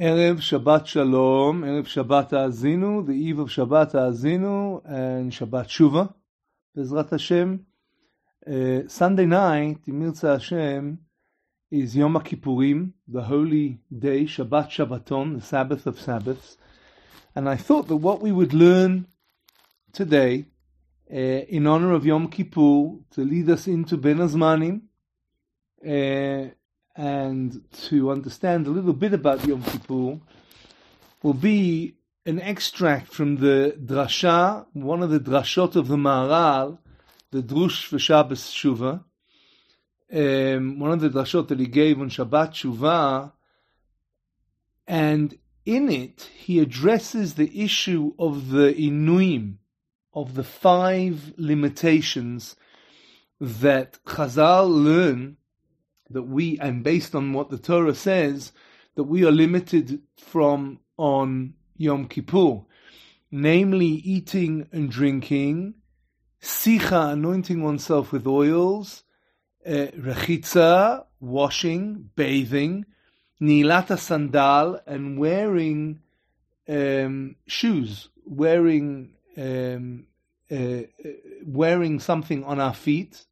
Erev Shabbat Shalom, Erev Shabbat Azinu, the eve of Shabbat Azinu, and Shabbat Shuvah, Bezrat Hashem. Uh, Sunday night, Mirza Hashem, is Yom Kippurim, the holy day, Shabbat Shabbaton, the Sabbath of Sabbaths. And I thought that what we would learn today, uh, in honor of Yom Kippur, to lead us into Ben Azmanim, uh, and to understand a little bit about Yom Kippur will be an extract from the drasha, one of the drashot of the Maharal, the Drush for Shabbos Shuvah, um, one of the drashot that he gave on Shabbat Shuvah, and in it he addresses the issue of the inuim, of the five limitations that Chazal learn that we, and based on what the Torah says, that we are limited from on Yom Kippur, namely eating and drinking, sicha, anointing oneself with oils, uh, rechitza, washing, bathing, nilata sandal, and wearing um, shoes, wearing um, uh, wearing something on our feet,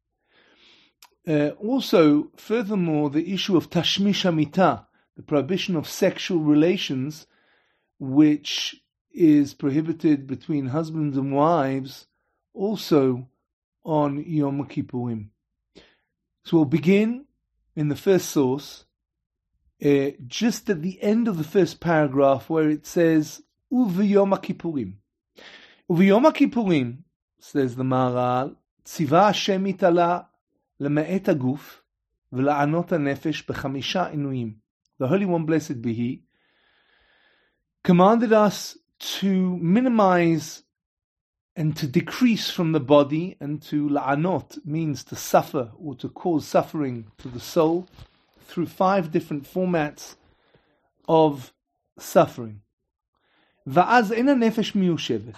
uh, also, furthermore, the issue of tashmish hamita, the prohibition of sexual relations, which is prohibited between husbands and wives, also on Yom Kippurim. So we'll begin in the first source, uh, just at the end of the first paragraph, where it says Uviyom Kippurim. Uviyom Kippurim, says the Maharal, Tziva Hashem itala למעט הגוף ולענות הנפש בחמישה עינויים. The Holy One, blessed be He, commanded us to minimize and to decrease from the body, and to la'anot means to suffer or to cause suffering to the soul through five different formats of suffering. ואז אין הנפש מיושבת.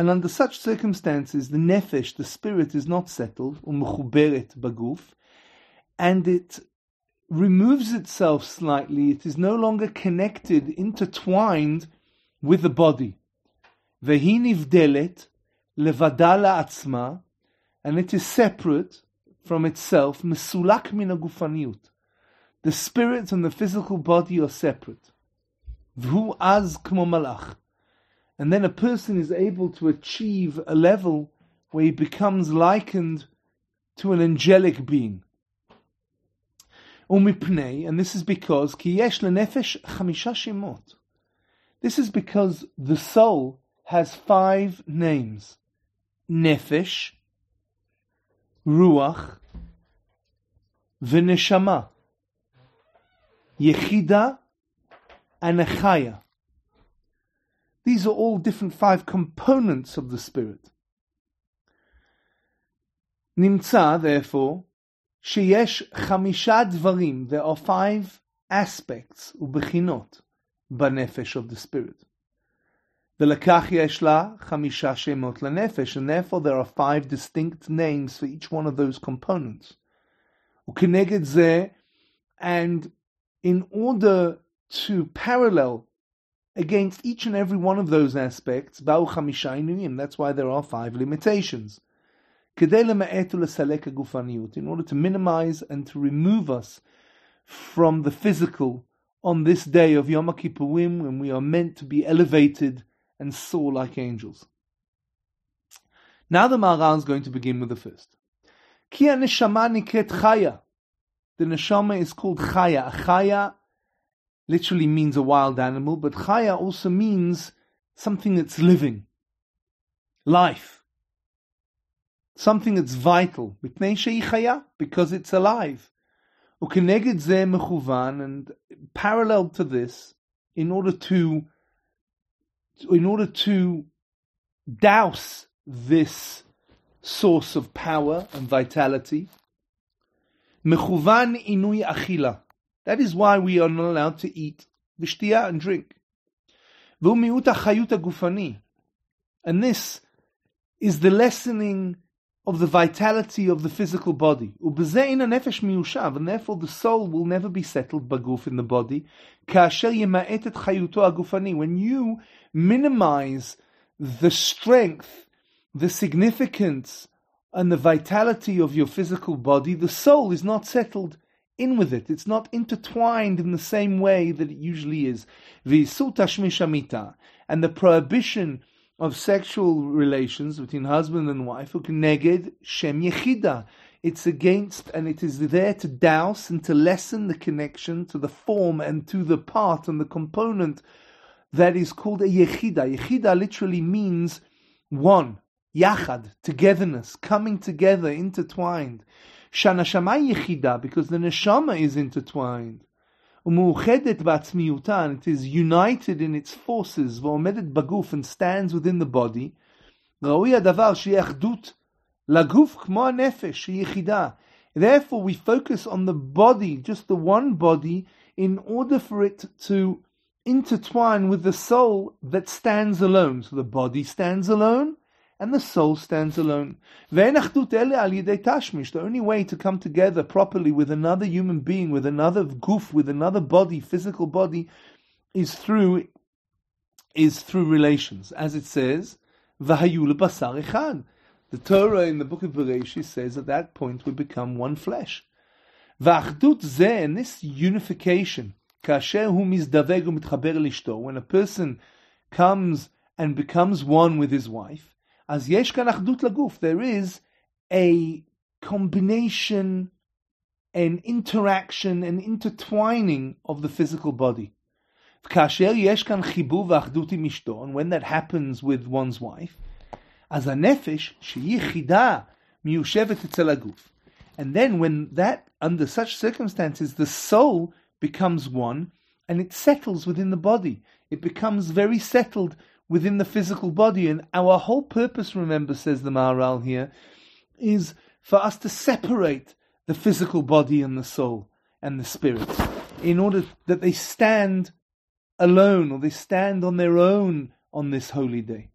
And under such circumstances, the nefesh, the spirit, is not settled, umchuberet baguf, and it removes itself slightly. It is no longer connected, intertwined with the body. Vehi nivdelet levadala atzma, and it is separate from itself, mesulak min agufaniut. The spirit and the physical body are separate. V'hu az kmo malach. And then a person is able to achieve a level where he becomes likened to an angelic being. Umipnei, and this is because kiyesh lenefesh chamisha. This is because the soul has five names: nefesh, ruach, v'neshama, yechida, and echaya. These are all different five components of the spirit. Nimtza, therefore, sheyesh chamisha dvarim, there are five aspects, ubechinot, banefesh of the spirit. Velakach yesh la chamisha shemot lanefesh, and therefore there are five distinct names for each one of those components. Ukeneged zeh, and in order to parallel against each and every one of those aspects, that's why there are five limitations. In order to minimize and to remove us from the physical on this day of Yom Kippurim when we are meant to be elevated and soar like angels. Now the Maharal is going to begin with the first. Kia neshama niket chaya. The neshama is called chaya. Chaya literally means a wild animal, but chaya also means something that's living, life, something that's vital. Because it's alive. And parallel to this, in order to in order to douse this source of power and vitality, mechuvan inui achila. That is why we are not allowed to eat v'shtia and drink. And this is the lessening of the vitality of the physical body. And therefore the soul will never be settled baguf in the body. When you minimize the strength, the significance, and the vitality of your physical body, the soul is not settled in with it. It's not intertwined in the same way that it usually is. And the prohibition of sexual relations between husband and wife, neged shem yechida. It's against and it is there to douse and to lessen the connection to the form and to the part and the component that is called a yechida. Yechida literally means one, yachad, togetherness, coming together, intertwined. Shana yechida, because the neshama is intertwined. ומאוחדת בעצמיותה, and it is united in its forces, ועומדת בגוף and stands within the body, ראוי הדבר שיהיה אחדות לגוף כמו הנפש, שהיא יחידה. Therefore we focus on the body, just the one body, in order for it to intertwine with the soul that stands alone. So the body stands alone, and the soul stands alone. The only way to come together properly with another human being, with another guf, with another body, physical body, is through is through relations, as it says, basar. The Torah in the book of Bereshit says at that point we become one flesh. And this unification, when a person comes and becomes one with his wife, as yesh kan achdut laguf, there is a combination, an interaction, an intertwining of the physical body. כאשר יש כאן חיבור ואחדות עם אשתו, and when that happens with one's wife, אז הנפש, שהיא יחידה, מיושבת אצל הגוף. And then when that, under such circumstances, the soul becomes one, and it settles within the body. It becomes very settled within the physical body. And our whole purpose, remember, says the Maharal here, is for us to separate the physical body and the soul and the spirit in order that they stand alone or they stand on their own on this holy day.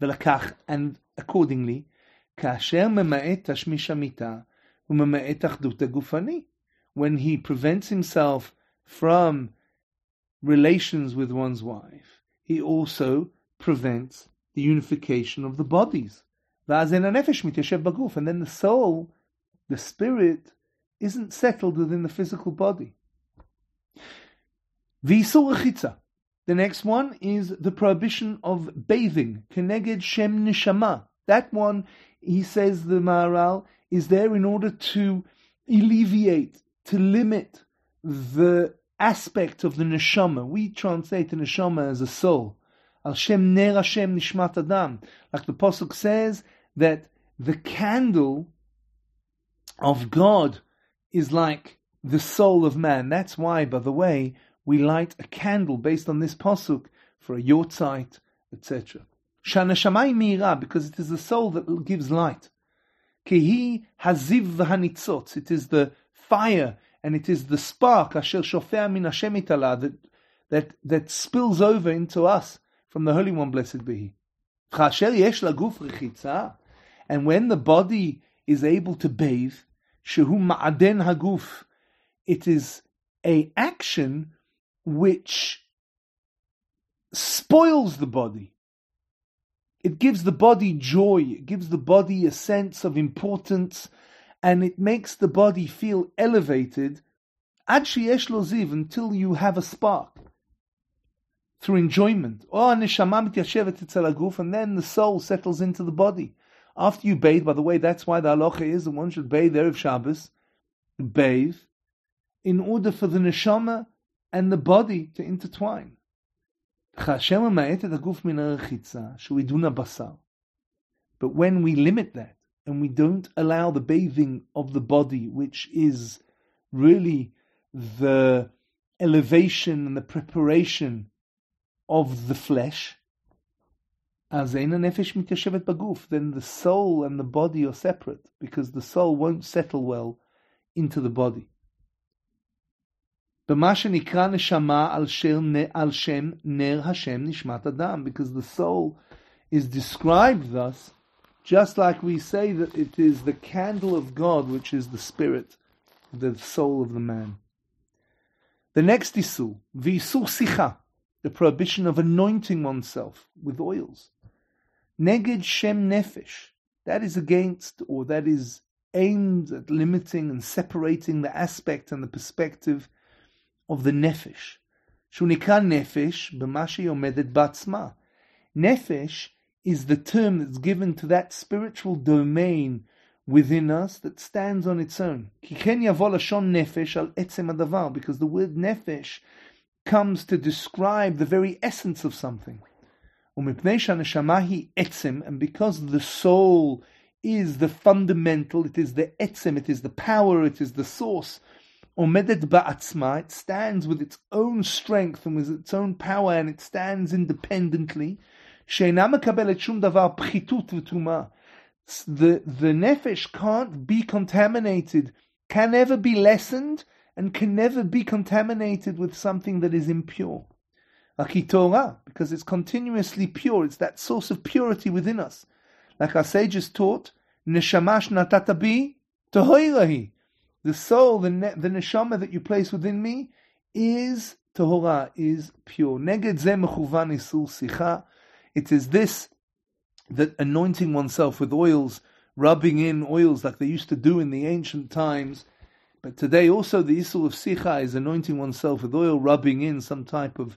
And accordingly, when he prevents himself from relations with one's wife, he also prevents the unification of the bodies. And then the soul, the spirit, isn't settled within the physical body. The next one is the prohibition of bathing. Keneged Shem Nishama. That one, he says, the Maharal, is there in order to alleviate, to limit the aspect of the neshama. We translate the neshama as a soul. Al Shem Ner Hashem Nishmat Adam. Like the Pasuk says that the candle of God is like the soul of man. That's why, by the way, we light a candle based on this Pasuk for a yortzeit, etc. Shana Shamay Mira, because it is the soul that gives light. Kihi Haziv V'Hanitzot. It is the fire and it is the spark, Asher Shofea Min Hashem that, that, that spills over into us from the Holy One, blessed be He. And when the body is able to bathe, ma'aden haguf, it is a action which spoils the body. It gives the body joy, it gives the body a sense of importance, and it makes the body feel elevated ad until you have a spark through enjoyment. Or neshama mityashevet etzel and then the soul settles into the body. After you bathe, by the way, that's why the halacha is that one should bathe there Erev Shabbos, bathe, in order for the neshama and the body to intertwine. But when we limit that, and we don't allow the bathing of the body, which is really the elevation and the preparation of the flesh, then the soul and the body are separate because the soul won't settle well into the body. because the soul is described thus Just like we say that it is the candle of God, which is the spirit, the soul of the man. The next isul, v'isur sicha, the prohibition of anointing oneself with oils. Neged shem nefesh, that is against, or that is aimed at limiting and separating the aspect and the perspective of the nefesh. Shunika nefesh b'mashi omedet batzma. Nefesh is the term that's given to that spiritual domain within us that stands on its own. Kikenya volashon nefesh al etzem because the word nefesh comes to describe the very essence of something. etzim, And because the soul is the fundamental, it is the etzim, it is the power, it is the source. Omedet ba'atzma, it stands with its own strength and with its own power, and it stands independently. She'ena mekabelet davar pchitut v'tumah. The, the nefesh can't be contaminated, can never be lessened, and can never be contaminated with something that is impure. Like Torah, because it's continuously pure, it's that source of purity within us. Like our sages taught, Neshamash natatabi tohoirahi. The soul, the, ne- the neshama that you place within me, is Torah, is pure. Neged ze mechuvan isul sicha. It is this that anointing oneself with oils, rubbing in oils like they used to do in the ancient times. But today also the Isul of Sicha is anointing oneself with oil, rubbing in some type of,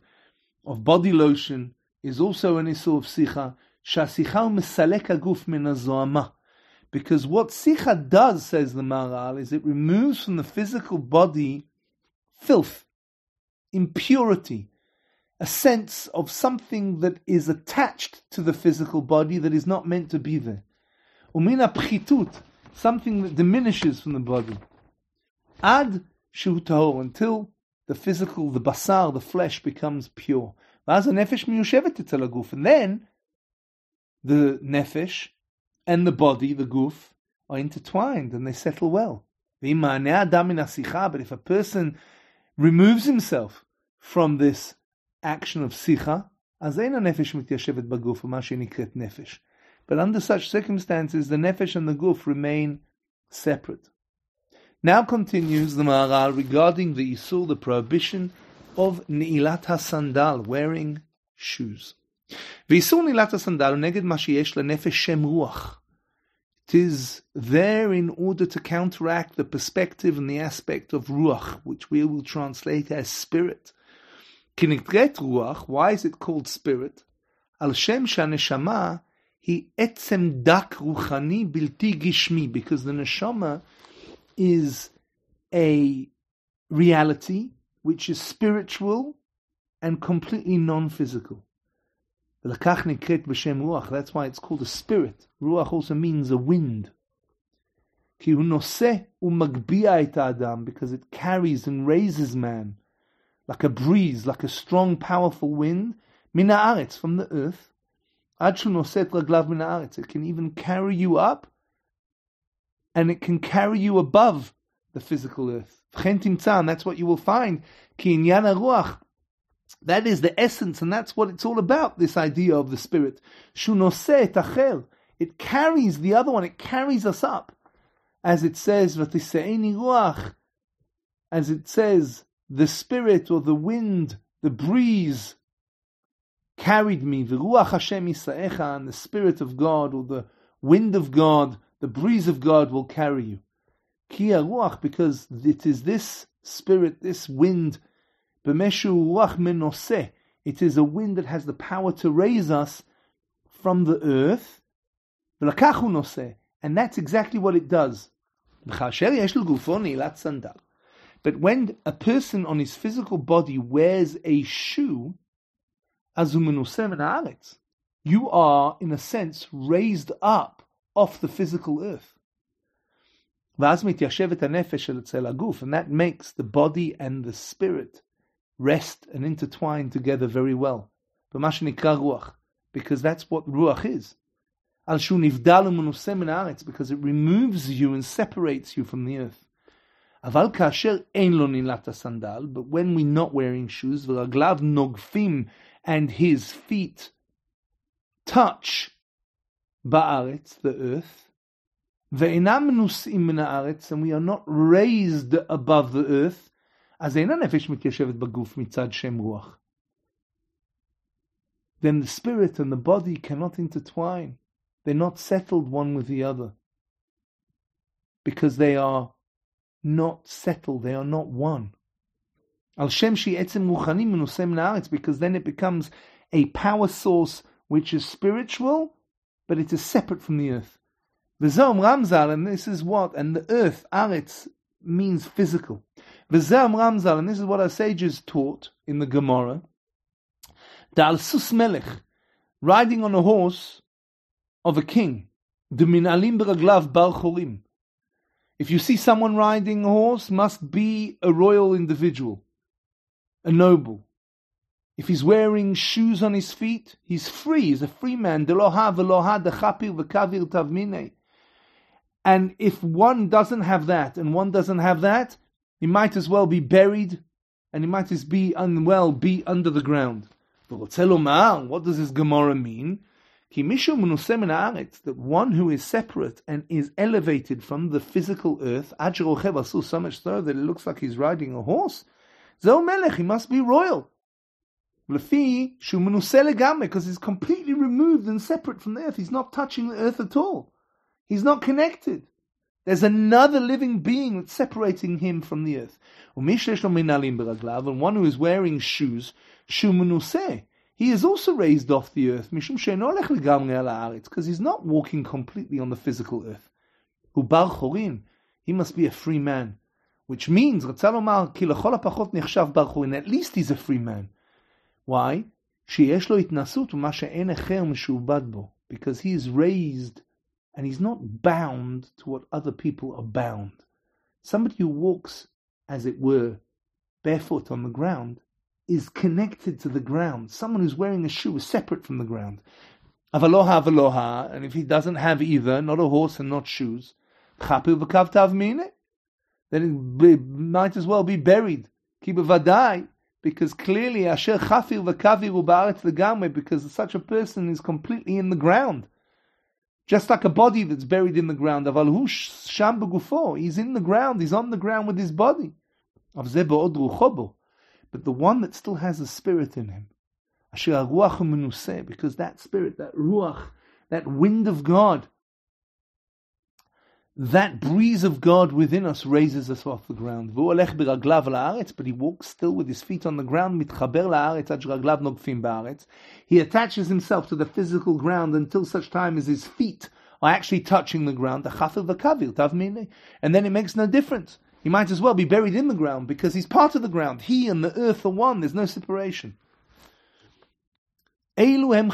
of body lotion, is also an Isul of Sicha. Shasicha mesalek aguf min Because what Sicha does, says the Maharal, is it removes from the physical body filth, impurity, a sense of something that is attached to the physical body that is not meant to be there. Umina pchitut, something that diminishes from the body ad shu until the physical, the basar, the flesh becomes pure. ואז nefesh miyushevet אצל הגוף. And then, the nefesh and the body, the guf, are intertwined and they settle well. But if a person removes himself from this action of sicha, אז אין הנפש מתיישבת בגוף, מה שנקראת nefesh. But under such circumstances, the nefesh and the guf remain separate. Now continues the Maharal regarding the Isur, the prohibition of Ni'ilat HaSandal, wearing shoes. V'Isur Ni'ilat HaSandal neged mashiyesh lenefesh shem ruach. It is there in order to counteract the perspective and the aspect of ruach, which we will translate as spirit. Kinitret ruach, why is it called spirit? Al shem shaneshama, he etzem dak ruchani bilti gishmi, because the neshama is a reality which is spiritual and completely non-physical. That's why it's called a spirit. Ruach also means a wind. Because it carries and raises man like a breeze, like a strong, powerful wind, from the earth. It can even carry you up and it can carry you above the physical earth. That's what you will find. That is the essence, and that's what it's all about, this idea of the spirit. It carries the other one, it carries us up. As it says, as it says, the spirit or the wind, the breeze carried me, the Ruach Hashem Isaecha, and the spirit of God or the wind of God, the breeze of God will carry you. Kia Ruach, because it is this spirit, this wind, B'meshu Ruach it is a wind that has the power to raise us from the earth, and that's exactly what it does. But when a person on his physical body wears a shoe, you are, in a sense, raised up off the physical earth. And that makes the body and the spirit rest and intertwine together very well. Because that's what ruach is. Because it removes you and separates you from the earth. אבל כאשר אין לו נעילת הסנדל, but when we're not wearing shoes, ורגליו נוגפים and his feet touch ba'aretz, the earth, ve'enam nus'im min haaretz, and we are not raised above the earth, אז אין הנפש מתיישבת בגוף מצד שם רוח. Then the spirit and the body cannot intertwine. They're not settled one with the other. Because they are not settled, they are not one. Al Shem Shi Etzem Ruchanim Menusem Naaretz, because then it becomes a power source which is spiritual, but it is separate from the earth. V'zom Ramzal, and this is what, and the earth, Aretz, means physical. V'zom Ramzal, and this is what our sages taught in the Gemara. Dal Sus Melech, riding on a horse of a king. The Minalim Beraglav Bar. If you see someone riding a horse, must be a royal individual, a noble. If he's wearing shoes on his feet, he's free. He's a free man. And if one doesn't have that, and one doesn't have that, he might as well be buried, and he might as be unwell be under the ground. But What does this Gemara mean? That one who is separate and is elevated from the physical earth, so much so that it looks like he's riding a horse, he must be royal. Because he's completely removed and separate from the earth. He's not touching the earth at all. He's not connected. There's another living being that's separating him from the earth. And one who is wearing shoes, he is also raised off the earth, because he's not walking completely on the physical earth. He must be a free man, which means, at least he's a free man. Why? שיש לו התנסות ומה שאין אחר משועבד בו. Because he is raised and he's not bound to what other people are bound. Somebody who walks, as it were, barefoot on the ground is connected to the ground. Someone who's wearing a shoe is separate from the ground. Avaloha, avaloha, and if he doesn't have either, not a horse and not shoes, chapu v'kav tav then it might as well be buried. Kiba vadai, because clearly asher chafir v'kavir u'ba'aretz legamre, because such a person is completely in the ground. Just like a body that's buried in the ground. Aval hu sham begufo. He's in the ground. He's on the ground with his body. But the one that still has a spirit in him, asher because that spirit, that ruach, that wind of God, that breeze of God within us raises us off the ground. But he walks still with his feet on the ground. He attaches himself to the physical ground until such time as his feet are actually touching the ground. And then it makes no difference. He might as well be buried in the ground because he's part of the ground. He and the earth are one. There's no separation. These are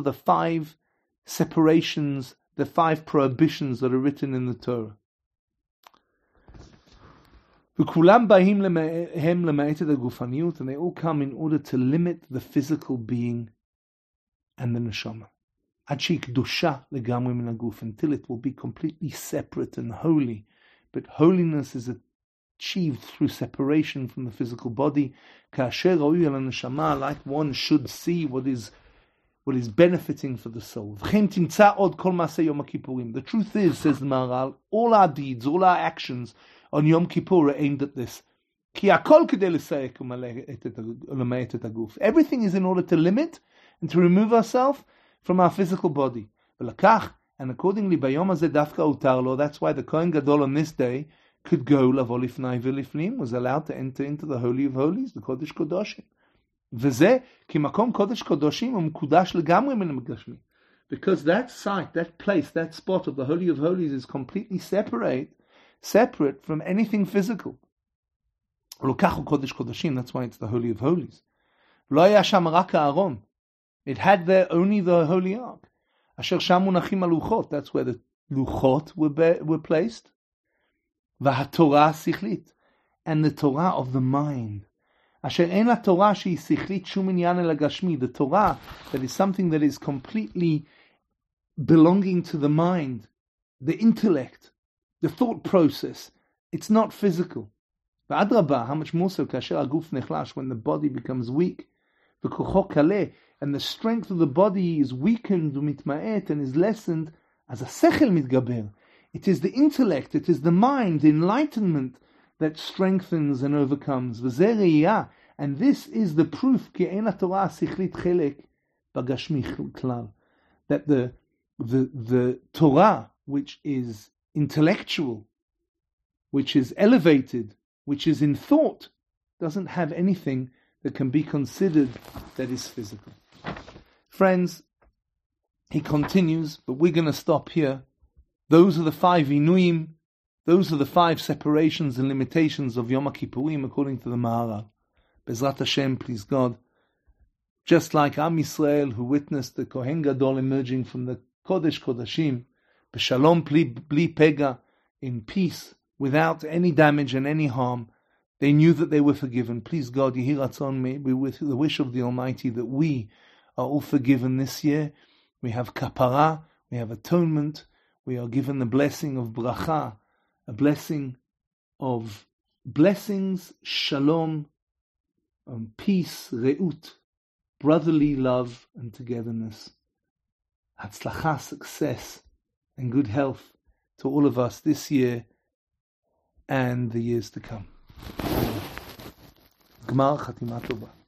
the five separations the five prohibitions that are written in the Torah. And they all come in order to limit the physical being and the neshama. Until it will be completely separate and holy. But holiness is achieved through separation from the physical body. Like one should see what is what is benefiting for the soul. The truth is, says the Maharal, all our deeds, all our actions on Yom Kippur are aimed at this. Everything is in order to limit and to remove ourselves from our physical body. And accordingly, that's why the Kohen Gadol on this day could go, was allowed to enter into the Holy of Holies, the Kodesh Kodoshim. וזה כי מקום קודש קודשים הוא מקודש לגמרי מן המגשמי. Because that site, that place, that spot of the Holy of Holies is completely separate, separate from anything physical. לוקח הוא קודש קודשים, that's why it's the Holy of Holies. לא היה שם רק הארון. It had there only the Holy Ark. אשר שם מונחים הלוחות, that's where the לוחות were, were placed. והתורה השכלית. And the Torah of the mind. Asher en la Torah shehi sichlit shum inyan el. The Torah that is something that is completely belonging to the mind, the intellect, the thought process. It's not physical. V'adraba, how much more so kasher aguf nechlash when the body becomes weak. V'kucho kaleh, and the strength of the body is weakened mitmaet and is lessened as a sechel mitgaber. It is the intellect, it is the mind, the enlightenment that strengthens and overcomes. And this is the proof that the, the, the Torah, which is intellectual, which is elevated, which is in thought, doesn't have anything that can be considered that is physical. Friends, he continues, but we're going to stop here. Those are the five Inuim, those are the five separations and limitations of Yom Kippurim according to the Maharal. Bezrat Hashem, please God. Just like Am Yisrael, who witnessed the Kohen Gadol emerging from the Kodesh Kodashim, B'shalom bli pega, in peace, without any damage and any harm, they knew that they were forgiven. Please God, Yehiratzon, may be with the wish of the Almighty that we are all forgiven this year. We have kapara, we have atonement, we are given the blessing of bracha, a blessing of blessings, shalom, um, peace, reut, brotherly love and togetherness, hatzlacha, success, and good health to all of us this year and the years to come. Gmar Chatima Tova.